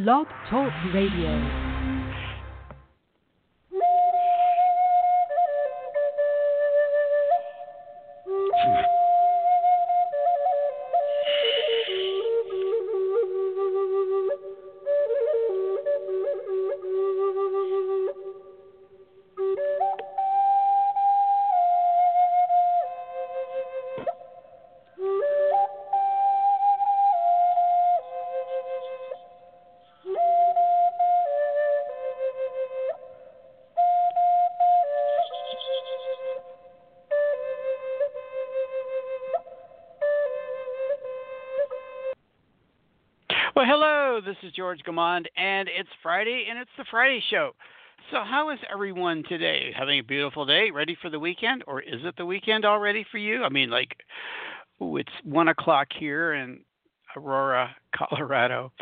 Blog Talk Radio. Is George Gamond, and it's Friday, and it's the Friday Show. So, how is everyone today? Having a beautiful day, ready for the weekend, or is it the weekend already for you? I mean, like, ooh, it's one o'clock here in Aurora, Colorado.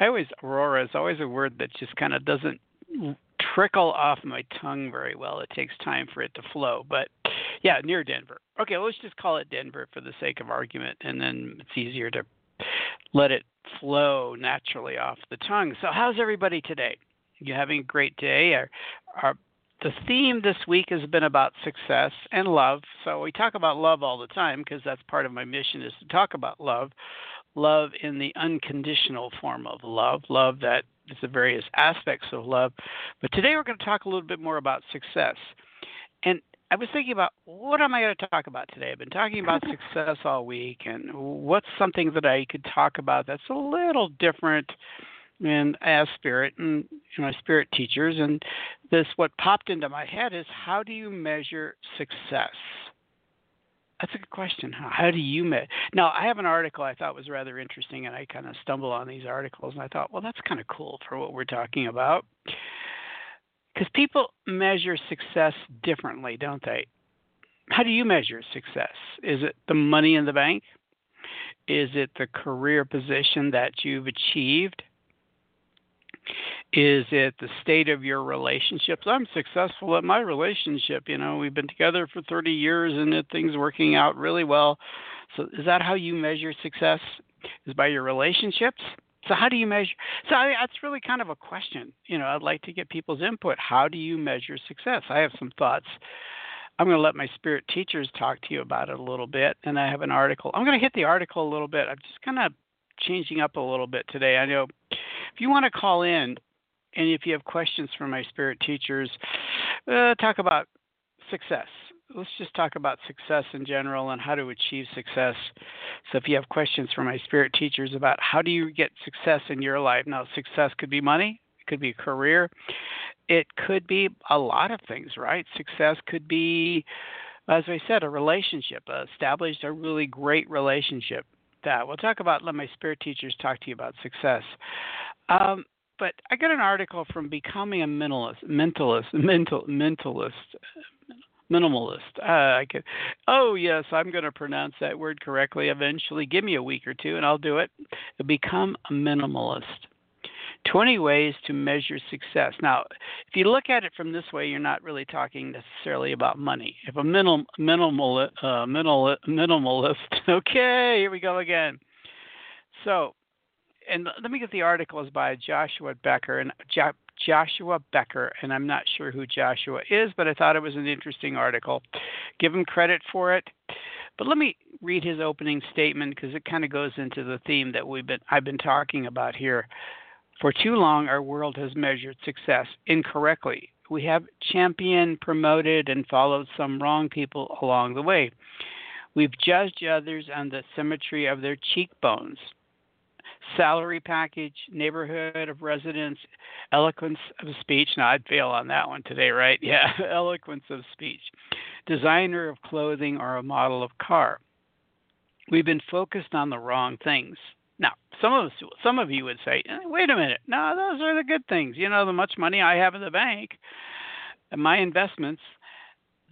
I always Aurora is always a word that just kind of doesn't trickle off my tongue very well. It takes time for it to flow, but yeah, near Denver. Okay, let's just call it Denver for the sake of argument, and then it's easier to let it flow naturally off the tongue. So, how's everybody today? You having a great day? Our, our, the theme this week has been about success and love. So, we talk about love all the time because that's part of my mission is to talk about love. Love in the unconditional form of love, love that is the various aspects of love. But today we're going to talk a little bit more about success. And I was thinking about what am I going to talk about today? I've been talking about success all week, and what's something that I could talk about that's a little different in as spirit and you know spirit teachers. And this what popped into my head is how do you measure success? That's a good question. How, how do you measure? Now, I have an article I thought was rather interesting, and I kind of stumbled on these articles, and I thought, well, that's kind of cool for what we're talking about because people measure success differently, don't they? How do you measure success? Is it the money in the bank? Is it the career position that you've achieved? Is it the state of your relationships? I'm successful at my relationship. You know, we've been together for 30 years and things working out really well. So, is that how you measure success? Is by your relationships? So how do you measure? So I, that's really kind of a question. You know, I'd like to get people's input. How do you measure success? I have some thoughts. I'm going to let my spirit teachers talk to you about it a little bit, and I have an article. I'm going to hit the article a little bit. I'm just kind of changing up a little bit today. I know if you want to call in, and if you have questions for my spirit teachers, uh, talk about success let's just talk about success in general and how to achieve success. So, if you have questions for my spirit teachers about how do you get success in your life, now success could be money, it could be a career, it could be a lot of things, right? Success could be, as I said, a relationship, established a really great relationship. That we'll talk about. Let my spirit teachers talk to you about success. Um, but I got an article from Becoming a Mentalist, Mentalist, Mental, Mentalist, minimalist. Uh, I could. Oh yes, I'm going to pronounce that word correctly eventually. Give me a week or two, and I'll do it. Become a minimalist. 20 ways to measure success. Now, if you look at it from this way, you're not really talking necessarily about money. If a minimal, minimal, uh, minimal, minimalist, okay, here we go again. So, and let me get the article is by Joshua Becker, and Joshua Becker, and I'm not sure who Joshua is, but I thought it was an interesting article. Give him credit for it. But let me read his opening statement because it kind of goes into the theme that we've been I've been talking about here. For too long, our world has measured success incorrectly. We have championed, promoted, and followed some wrong people along the way. We've judged others on the symmetry of their cheekbones salary package, neighborhood of residence, eloquence of speech. Now, I'd fail on that one today, right? Yeah, eloquence of speech, designer of clothing, or a model of car. We've been focused on the wrong things. Now, some of us, some of you would say, eh, "Wait a minute, no, those are the good things. You know, the much money I have in the bank, and my investments,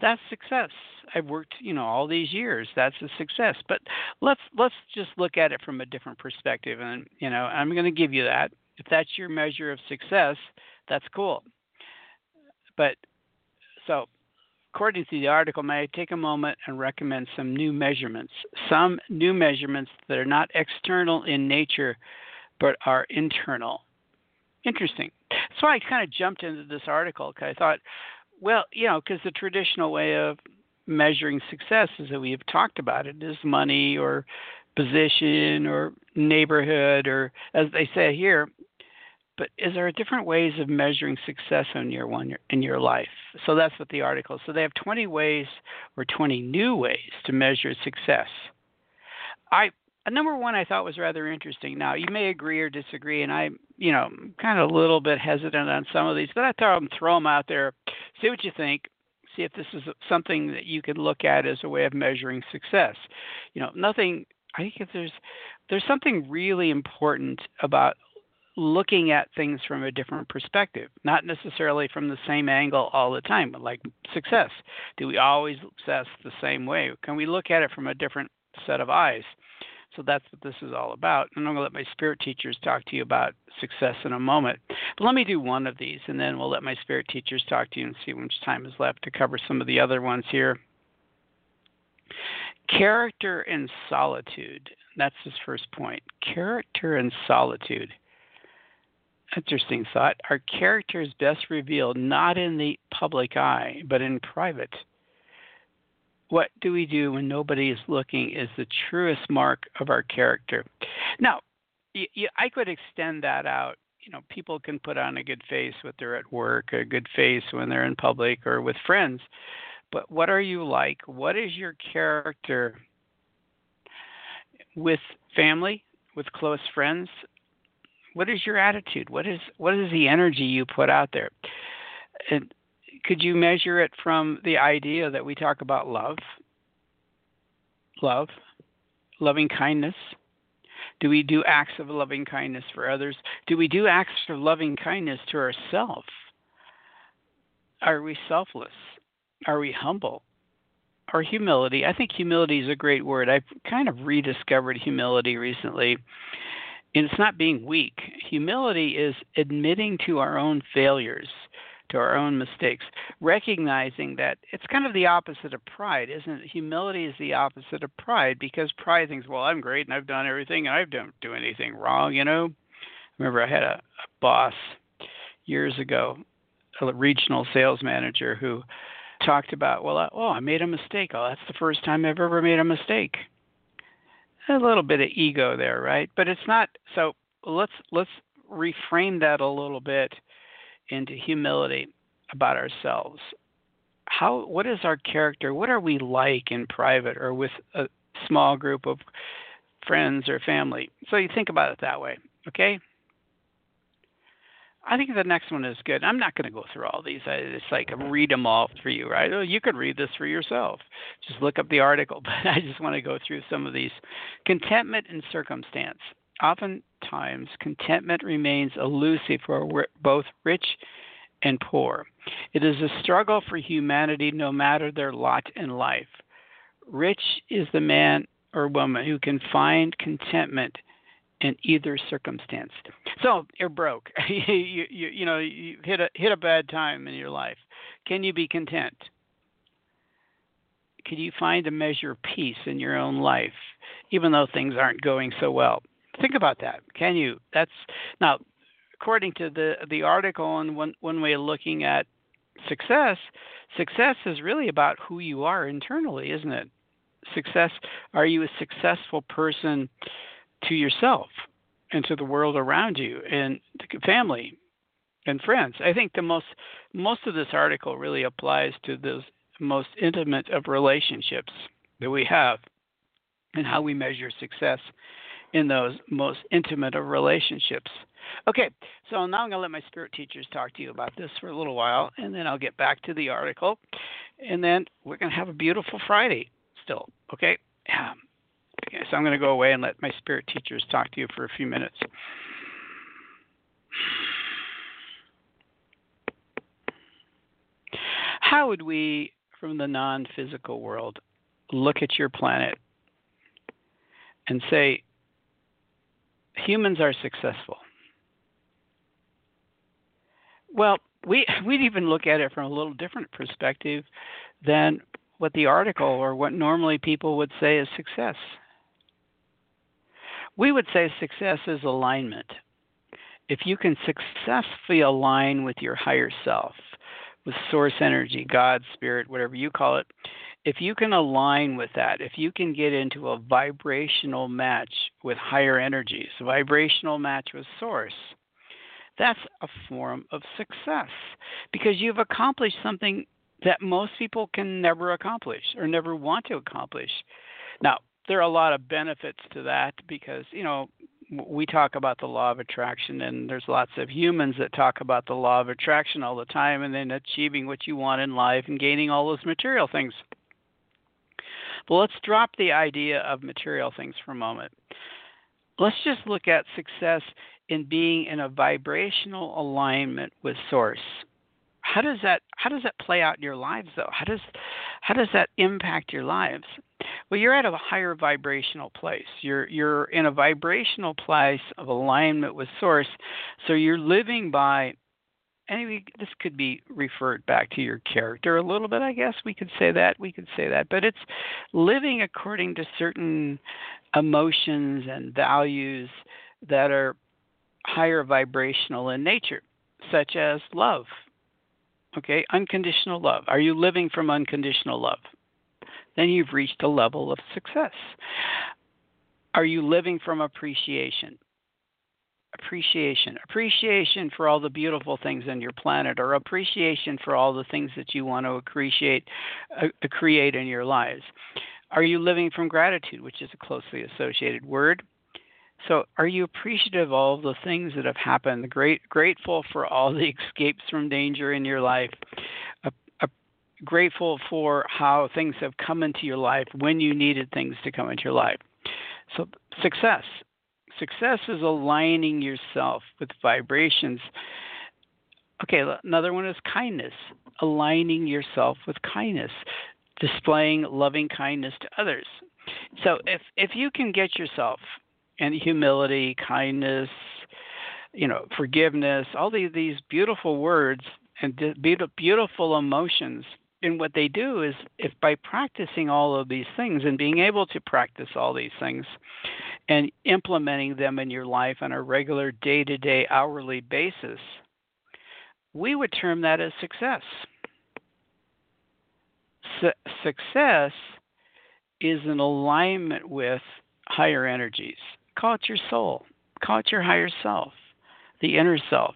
that's success. I've worked, you know, all these years. That's a success. But let's let's just look at it from a different perspective, and you know, I'm going to give you that. If that's your measure of success, that's cool. But so, according to the article, may I take a moment and recommend some new measurements? Some new measurements that are not external in nature, but are internal. Interesting. So I kind of jumped into this article because I thought, well, you know, because the traditional way of measuring success is that we have talked about. It is money or position or neighborhood or as they say here but is there different ways of measuring success in your one in your life? So that's what the article so they have 20 ways or 20 new ways to measure success. I number one i thought was rather interesting. Now you may agree or disagree and i you know kind of a little bit hesitant on some of these but i thought i'd throw them out there. See what you think see if this is something that you could look at as a way of measuring success you know nothing i think if there's there's something really important about looking at things from a different perspective, not necessarily from the same angle all the time, but like success. Do we always assess the same way? Can we look at it from a different set of eyes? So that's what this is all about. And I'm going to let my spirit teachers talk to you about success in a moment. But let me do one of these, and then we'll let my spirit teachers talk to you and see how much time is left to cover some of the other ones here. Character and solitude. That's his first point. Character and solitude. Interesting thought. Our character is best revealed not in the public eye, but in private. What do we do when nobody is looking is the truest mark of our character. Now, I could extend that out. You know, people can put on a good face when they're at work, a good face when they're in public or with friends. But what are you like? What is your character with family, with close friends, what is your attitude? What is what is the energy you put out there? And could you measure it from the idea that we talk about love? Love, loving kindness. Do we do acts of loving kindness for others? Do we do acts of loving kindness to ourselves? Are we selfless? Are we humble? Or humility? I think humility is a great word. I've kind of rediscovered humility recently and it's not being weak. Humility is admitting to our own failures, to our own mistakes, recognizing that it's kind of the opposite of pride, isn't it? Humility is the opposite of pride because pride thinks, well, I'm great and I've done everything and I don't do anything wrong, you know? Remember I had a, a boss years ago, a regional sales manager who talked about, well, oh, I made a mistake. Oh, that's the first time I've ever made a mistake a little bit of ego there, right? But it's not. So let's let's reframe that a little bit into humility about ourselves. How what is our character? What are we like in private or with a small group of friends or family? So you think about it that way, okay? I think the next one is good. I'm not going to go through all these. I, It's like read them all for you, right? You could read this for yourself. Just look up the article. But I just want to go through some of these. Contentment and circumstance. Oftentimes, contentment remains elusive for both rich and poor. It is a struggle for humanity no matter their lot in life. Rich is the man or woman who can find contentment in either circumstance. So you're broke. you, you you know you hit a hit a bad time in your life. Can you be content? Can you find a measure of peace in your own life, even though things aren't going so well? Think about that. Can you? That's now, according to the the article and one one way of looking at success. Success is really about who you are internally, isn't it? Success. Are you a successful person? to yourself and to the world around you and family and friends. I think the most most of this article really applies to those most intimate of relationships that we have and how we measure success in those most intimate of relationships. Okay, so now I'm going to let my spirit teachers talk to you about this for a little while, and then I'll get back to the article, and then we're going to have a beautiful Friday still. Okay, um, Okay, so I'm going to go away and let my spirit teachers talk to you for a few minutes. How would we, from the non physical world, look at your planet and say, humans are successful? Well, we, we'd even look at it from a little different perspective than what the article or what normally people would say is success. We would say success is alignment. if you can successfully align with your higher self, with source energy, God, spirit, whatever you call it, if you can align with that, if you can get into a vibrational match with higher energies, vibrational match with source, that's a form of success because you've accomplished something that most people can never accomplish or never want to accomplish. Now, there are a lot of benefits to that because, you know, we talk about the law of attraction, and there's lots of humans that talk about the law of attraction all the time, and then achieving what you want in life and gaining all those material things. But let's drop the idea of material things for a moment. Let's just look at success in being in a vibrational alignment with source. How does that how does that play out in your lives though? How does how does that impact your lives? Well, you're at a higher vibrational place. You're you're in a vibrational place of alignment with source. So you're living by and this could be referred back to your character a little bit, I guess we could say that. We could say that, but it's living according to certain emotions and values that are higher vibrational in nature, such as love. Okay, unconditional love. Are you living from unconditional love? Then you've reached a level of success. Are you living from appreciation? Appreciation. Appreciation for all the beautiful things in your planet, or appreciation for all the things that you want to appreciate, uh, create in your lives. Are you living from gratitude, which is a closely associated word? So, are you appreciative of all the things that have happened? Great, grateful for all the escapes from danger in your life. Uh, uh, grateful for how things have come into your life when you needed things to come into your life. So, success. Success is aligning yourself with vibrations. Okay, another one is kindness. Aligning yourself with kindness, displaying loving kindness to others. So if if you can get yourself and humility, kindness, you know, forgiveness, all these, these beautiful words and beautiful emotions. And what they do is, if by practicing all of these things and being able to practice all these things and implementing them in your life on a regular day to day, hourly basis, we would term that as success. Su- success is an alignment with higher energies. Call it your soul. Call it your higher self, the inner self.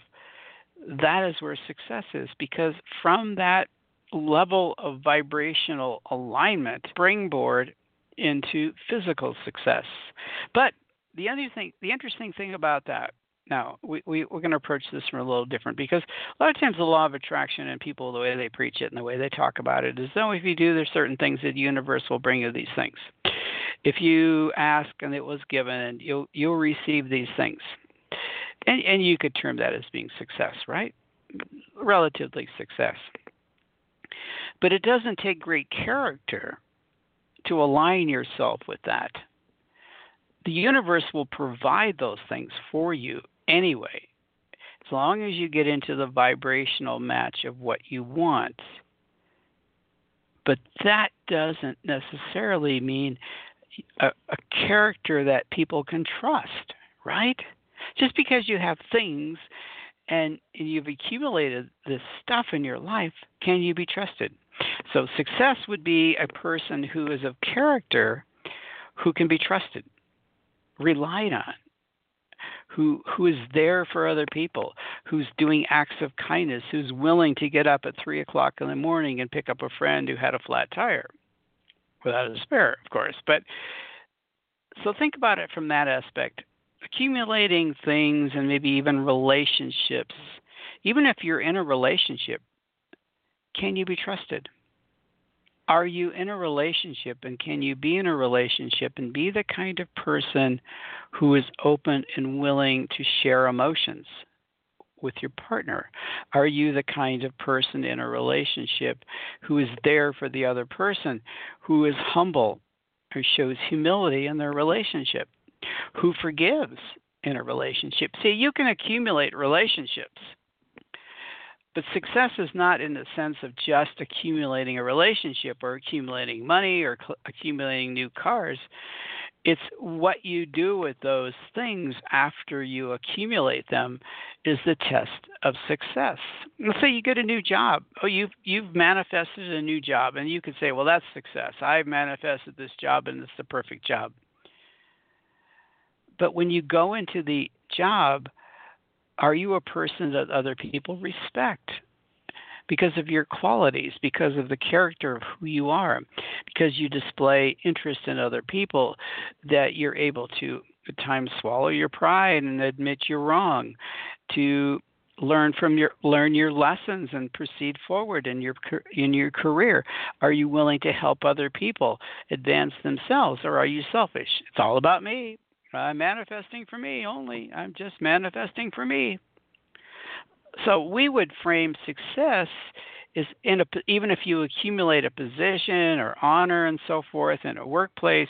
That is where success is because from that level of vibrational alignment, springboard into physical success. But the other thing, the interesting thing about that, now we, we we're going to approach this from a little different because a lot of times the law of attraction and people the way they preach it and the way they talk about it is though if you do there's certain things that the universe will bring you these things if you ask and it was given, you'll you'll receive these things, and and you could term that as being success, right? Relatively success. But it doesn't take great character to align yourself with that. The universe will provide those things for you anyway, as long as you get into the vibrational match of what you want. But that doesn't necessarily mean a, a character that people can trust, right? Just because you have things and you've accumulated this stuff in your life, can you be trusted? So success would be a person who is of character who can be trusted, relied on, who who is there for other people, who's doing acts of kindness, who's willing to get up at three o'clock in the morning and pick up a friend who had a flat tire without a spare, of course. But so think about it from that aspect. Accumulating things and maybe even relationships, even if you're in a relationship, can you be trusted? Are you in a relationship and can you be in a relationship and be the kind of person who is open and willing to share emotions? with your partner? Are you the kind of person in a relationship who is there for the other person, who is humble, who shows humility in their relationship, who forgives in a relationship? See, you can accumulate relationships. But success is not in the sense of just accumulating a relationship or accumulating money or cl- accumulating new cars. it's what you do with those things after you accumulate them is the test of success. Let's say you get a new job. Oh, you've you've manifested a new job, and you could say, "Well, that's success. I've manifested this job, and it's the perfect job." But when you go into the job, are you a person that other people respect? because of your qualities, because of the character of who you are, because you display interest in other people, that you're able to at times swallow your pride and admit you're wrong, to learn from your learn your lessons and proceed forward in your in your career are you willing to help other people advance themselves or are you selfish it's all about me i'm manifesting for me only i'm just manifesting for me so we would frame success is in a, even if you accumulate a position or honor and so forth in a workplace,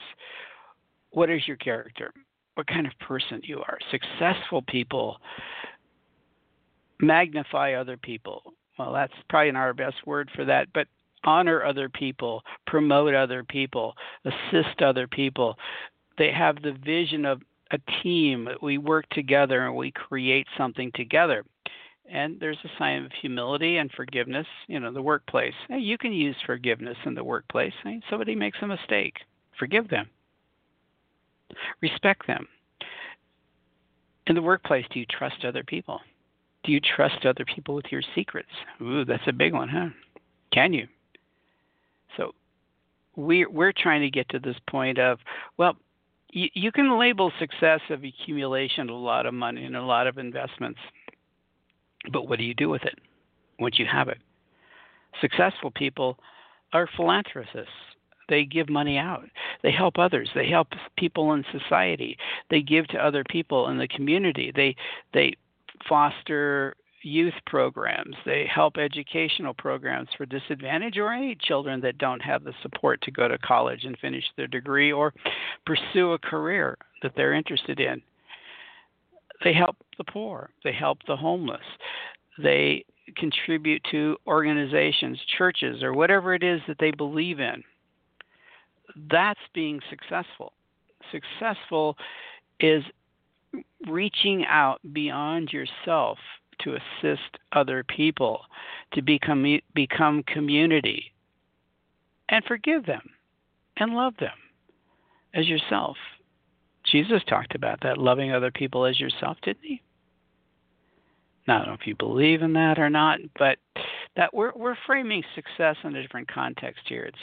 what is your character? What kind of person you are? Successful people magnify other people. Well, that's probably not our best word for that, but honor other people, promote other people, assist other people. They have the vision of a team. We work together and we create something together. And there's a sign of humility and forgiveness you know the workplace. You can use forgiveness in the workplace. Somebody makes a mistake. Forgive them. Respect them. In the workplace do you trust other people? Do you trust other people with your secrets? Ooh that's a big one huh? Can you? So we we're trying to get to this point of well you, you can label success of accumulation a lot of money and a lot of investments but what do you do with it once you have it? Successful people are philanthropists. They give money out. They help others. They help people in society. They give to other people in the community. They they foster youth programs. They help educational programs for disadvantaged or any children that don't have the support to go to college and finish their degree or pursue a career that they're interested in. They help the poor, they help the homeless, they contribute to organizations, churches, or whatever it is that they believe in. That's being successful. Successful is reaching out beyond yourself to assist other people, to become become community, and forgive them and love them as yourself. Jesus talked about that, loving other people as yourself, didn't he? Now, I don't know if you believe in that or not, but that we're we're framing success in a different context here. It's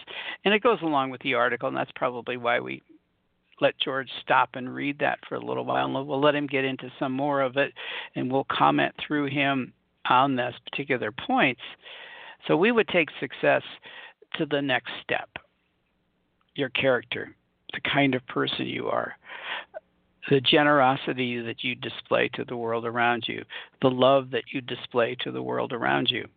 and it goes along with the article, and that's probably why we let George stop and read that for a little while, and we'll let him get into some more of it, and we'll comment through him on this particular points. So we would take success to the next step. Your character, the kind of person you are, the generosity that you display to the world around you, the love that you display to the world around you,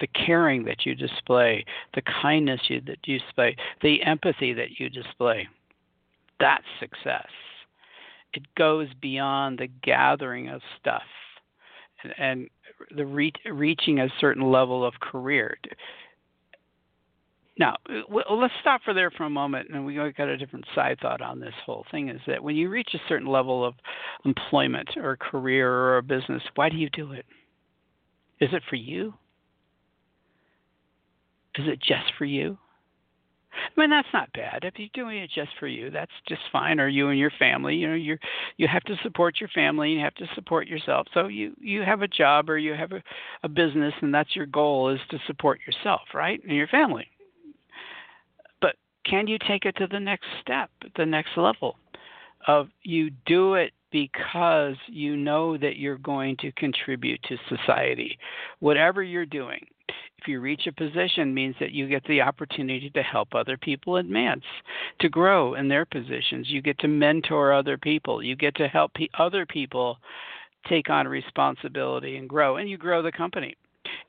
the caring that you display, the kindness you, that you display, the empathy that you display. That's success. It goes beyond the gathering of stuff and, and the re- reaching a certain level of career. Now, let's stop for there for a moment, and we got a different side thought on this whole thing. Is that when you reach a certain level of employment or career or a business, why do you do it? Is it for you? Is it just for you? I mean, that's not bad. If you're doing it just for you, that's just fine. Or you and your family, you know, you you have to support your family, you have to support yourself. So you you have a job or you have a, a business, and that's your goal is to support yourself, right, and your family But can you take it to the next step, the next level of you do it because you know that you're going to contribute to society. Whatever you're doing, if you reach a position means that you get the opportunity to help other people advance, to grow in their positions. You get to mentor other people. You get to help other people take on responsibility and grow and you grow the company.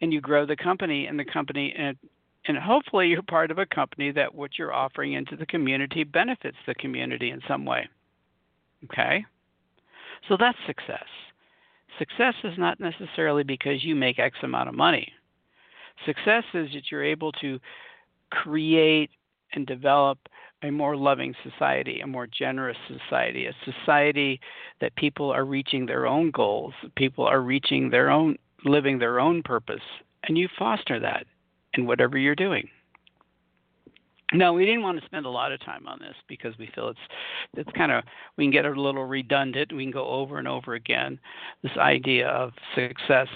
And you grow the company and the company and and hopefully you're part of a company that what you're offering into the community benefits the community in some way. Okay? So that's success. Success is not necessarily because you make X amount of money. Success is that you're able to create and develop a more loving society, a more generous society, a society that people are reaching their own goals, people are reaching their own, living their own purpose, and you foster that in whatever you're doing. No, we didn't want to spend a lot of time on this because we feel it's it's kind of we can get a little redundant. We can go over and over again this idea of success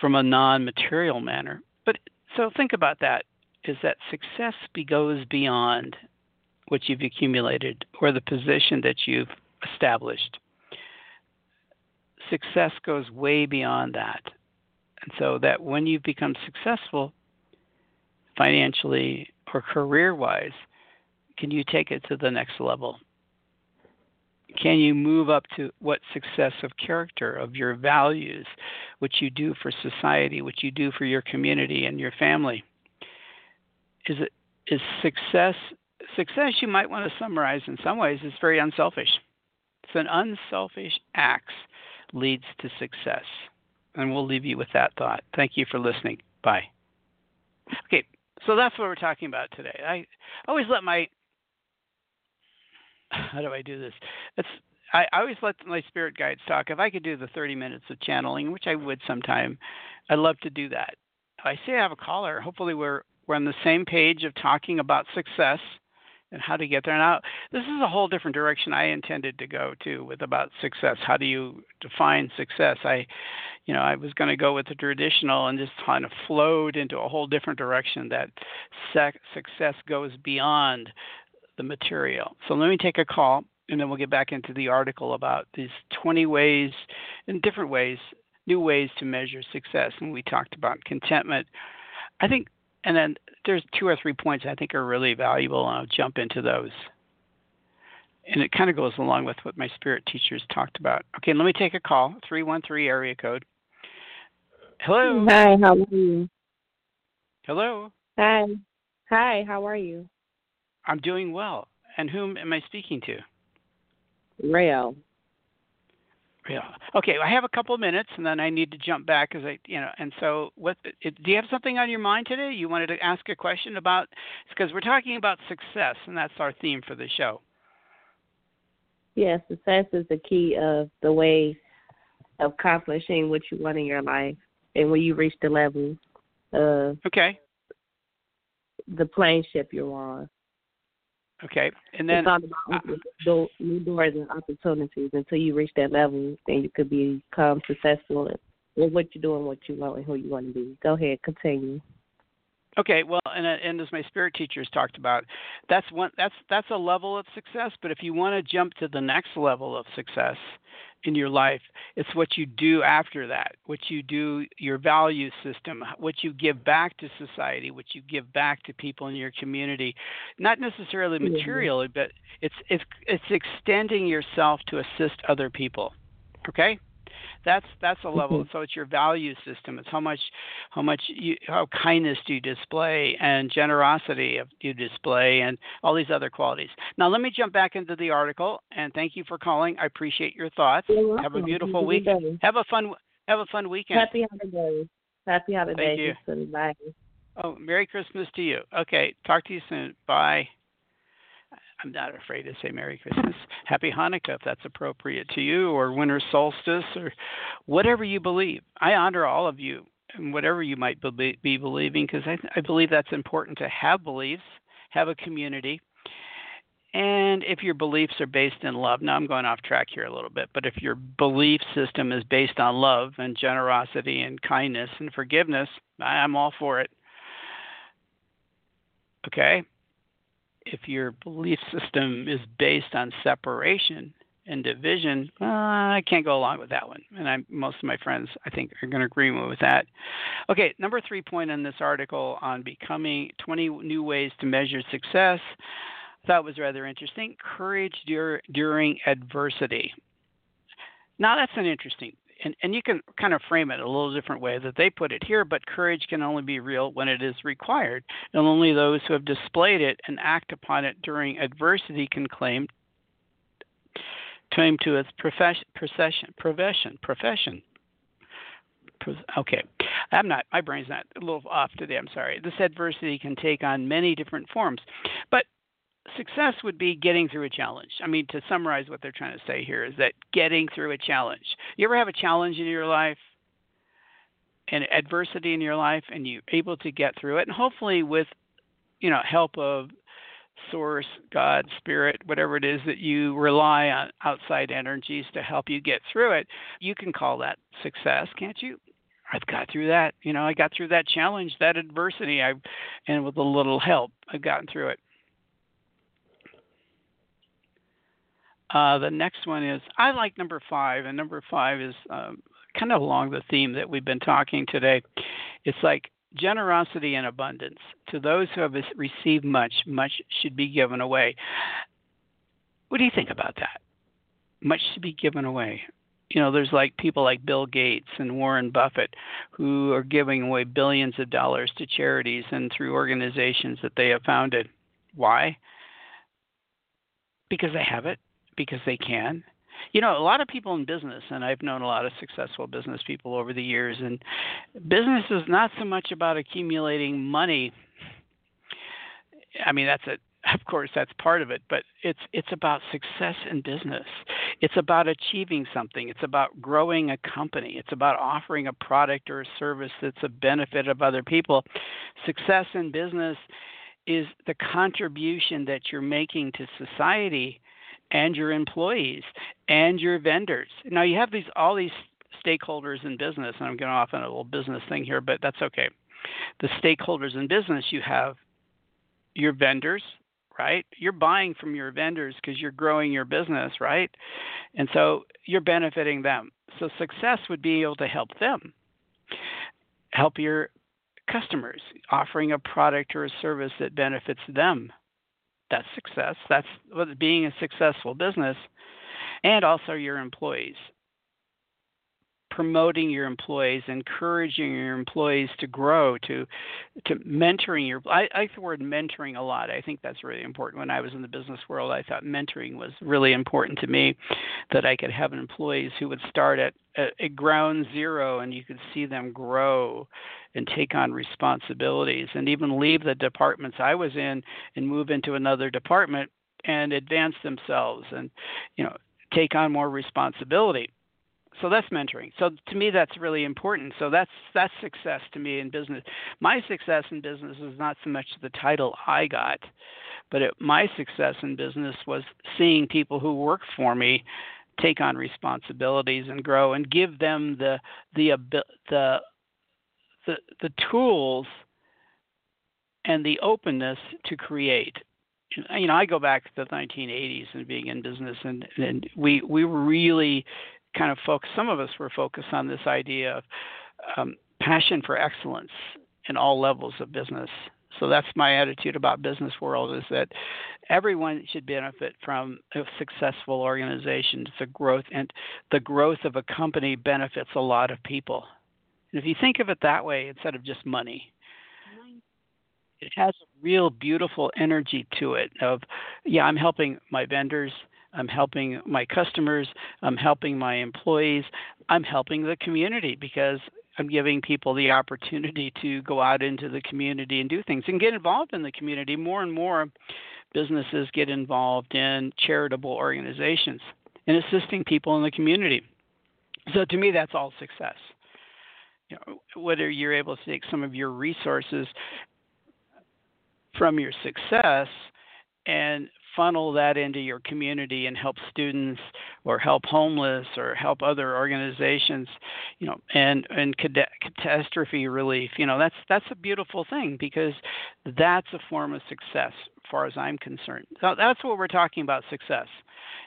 from a non-material manner. But so think about that: is that success goes beyond what you've accumulated or the position that you've established. Success goes way beyond that, and so that when you become successful financially or career wise, can you take it to the next level? Can you move up to what success of character, of your values, what you do for society, what you do for your community and your family? Is it is success success you might want to summarize in some ways is very unselfish. It's an unselfish acts leads to success. And we'll leave you with that thought. Thank you for listening. Bye. Okay, so that's what we're talking about today. I always let my how do I do this? It's I, I always let my spirit guides talk. If I could do the 30 minutes of channeling, which I would sometime, I'd love to do that. I say I have a caller. Hopefully, we're we're on the same page of talking about success and how to get there. Now, this is a whole different direction I intended to go to with about success. How do you define success? I, you know, I was going to go with the traditional and just kind of flowed into a whole different direction that sec- success goes beyond the material. So let me take a call and then we'll get back into the article about these 20 ways, in different ways, new ways to measure success. And we talked about contentment. I think and then there's two or three points I think are really valuable, and I'll jump into those. And it kind of goes along with what my spirit teachers talked about. Okay, let me take a call. 313 area code. Hello. Hi, how are you? Hello. Hi. Hi, how are you? I'm doing well. And whom am I speaking to? Rayo. Yeah. Okay. I have a couple of minutes, and then I need to jump back because I, you know. And so, what? Do you have something on your mind today? You wanted to ask a question about? Because we're talking about success, and that's our theme for the show. Yes, success is the key of the way of accomplishing what you want in your life, and when you reach the level of okay the plane ship you're on. Okay, and then it's all about uh, new doors and opportunities. Until you reach that level, then you could become successful with what you're doing, what you want, and who you want to be. Go ahead, continue. Okay, well, and and as my spirit teachers talked about, that's one that's that's a level of success. But if you want to jump to the next level of success, in your life. It's what you do after that, what you do, your value system, what you give back to society, what you give back to people in your community. Not necessarily mm-hmm. materially, but it's it's it's extending yourself to assist other people. Okay? That's that's a level. Mm-hmm. So it's your value system. It's how much how much you, how kindness do you display and generosity do you display and all these other qualities. Now let me jump back into the article and thank you for calling. I appreciate your thoughts. Have a beautiful week. Have a fun have a fun weekend. Happy holidays. Happy holidays. Thank you. Bye. Oh, Merry Christmas to you. Okay, talk to you soon. Bye. I'm not afraid to say Merry Christmas, Happy Hanukkah if that's appropriate to you, or winter solstice, or whatever you believe. I honor all of you and whatever you might be believing, because I, I believe that's important to have beliefs, have a community. And if your beliefs are based in love, now I'm going off track here a little bit, but if your belief system is based on love and generosity and kindness and forgiveness, I'm all for it. Okay? If your belief system is based on separation and division, uh, I can't go along with that one. And I, most of my friends, I think, are going to agree with that. Okay, number three point in this article on becoming 20 new ways to measure success. I thought was rather interesting. Courage dur- during adversity. Now that's an interesting and, and you can kind of frame it a little different way that they put it here, but courage can only be real when it is required, and only those who have displayed it and act upon it during adversity can claim claim to its profession, profession, profession, profession. Okay, I'm not. My brain's not a little off today. I'm sorry. This adversity can take on many different forms, but success would be getting through a challenge. I mean, to summarize what they're trying to say here is that getting through a challenge. You ever have a challenge in your life and adversity in your life and you're able to get through it and hopefully with you know help of source, God, spirit, whatever it is that you rely on outside energies to help you get through it, you can call that success, can't you? I've got through that. You know, I got through that challenge, that adversity. I, and with a little help, I've gotten through it. Uh, the next one is I like number five, and number five is um, kind of along the theme that we've been talking today. It's like generosity and abundance. To those who have received much, much should be given away. What do you think about that? Much should be given away. You know, there's like people like Bill Gates and Warren Buffett who are giving away billions of dollars to charities and through organizations that they have founded. Why? Because they have it, because they can, you know, a lot of people in business, and I've known a lot of successful business people over the years, and business is not so much about accumulating money. I mean, that's a of course that's part of it but it's it's about success in business. It's about achieving something. It's about growing a company. It's about offering a product or a service that's a benefit of other people. Success in business is the contribution that you're making to society and your employees and your vendors. Now you have these all these stakeholders in business, and I'm going off on a little business thing here, but that's okay. The stakeholders in business, you have your vendors, right? You're buying from your vendors because you're growing your business, right? And so you're benefiting them. So success would be able to help them, help your customers, offering a product or a service that benefits them that's success. That's being a successful business, and also your employees promoting your employees, encouraging your employees to grow, to to mentoring your. I, I like the word mentoring a lot. I think that's really important. When I was in the business world, I thought mentoring was really important to me, that I could have employees who would start at, Uh, at, at ground zero and you could see them grow and take on responsibilities and even leave the departments I was in and move into another department and advance themselves and you know take on more responsibility so that's mentoring. So to me, that's really important. So that's that's success to me in business. My success in business is not so much the title I got, but it, my success in business was seeing people who work for me take on responsibilities and grow, and give them the the the the, the tools and the openness to create you know, I go back to the 1980s and being in business, and, and we we really kind of focused Some of us were focused on this idea of um, passion for excellence in all levels of business. So that's my attitude about business world is that everyone should benefit from a successful organization. It's a growth and the growth of a company benefits a lot of people. And if you think of it that way instead of just money, it has a real beautiful energy to it of yeah, I'm helping my vendors, I'm helping my customers, I'm helping my employees, I'm helping the community because I'm giving people the opportunity to go out into the community and do things and get involved in the community. More and more businesses get involved in charitable organizations and assisting people in the community. So to me, that's all success. You know, whether you're able to take some of your resources from your success and funnel that into your community and help students or help homeless or help other organizations you know and and catastrophe relief you know that's that's a beautiful thing because that's a form of success as far as i'm concerned. So that's what we're talking about success.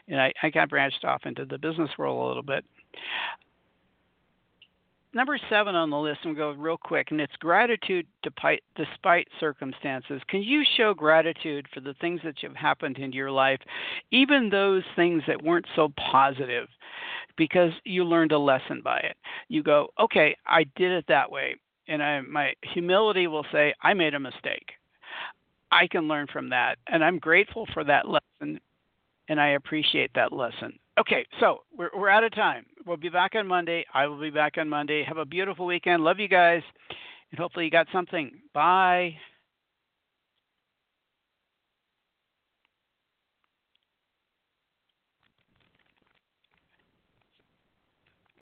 And i i got branched off into the business world a little bit number seven on the list, and we'll go real quick, and it's gratitude despite circumstances. Can you show gratitude for the things that have happened in your life, even those things that weren't so positive, because you learned a lesson by it? You go, okay, I did it that way, and I, my humility will say, I made a mistake. I can learn from that, and I'm grateful for that lesson, and I appreciate that lesson. Okay, so we're, we're out of time. We'll be back on Monday. I will be back on Monday. Have a beautiful weekend. Love you guys. And hopefully you got something. Bye.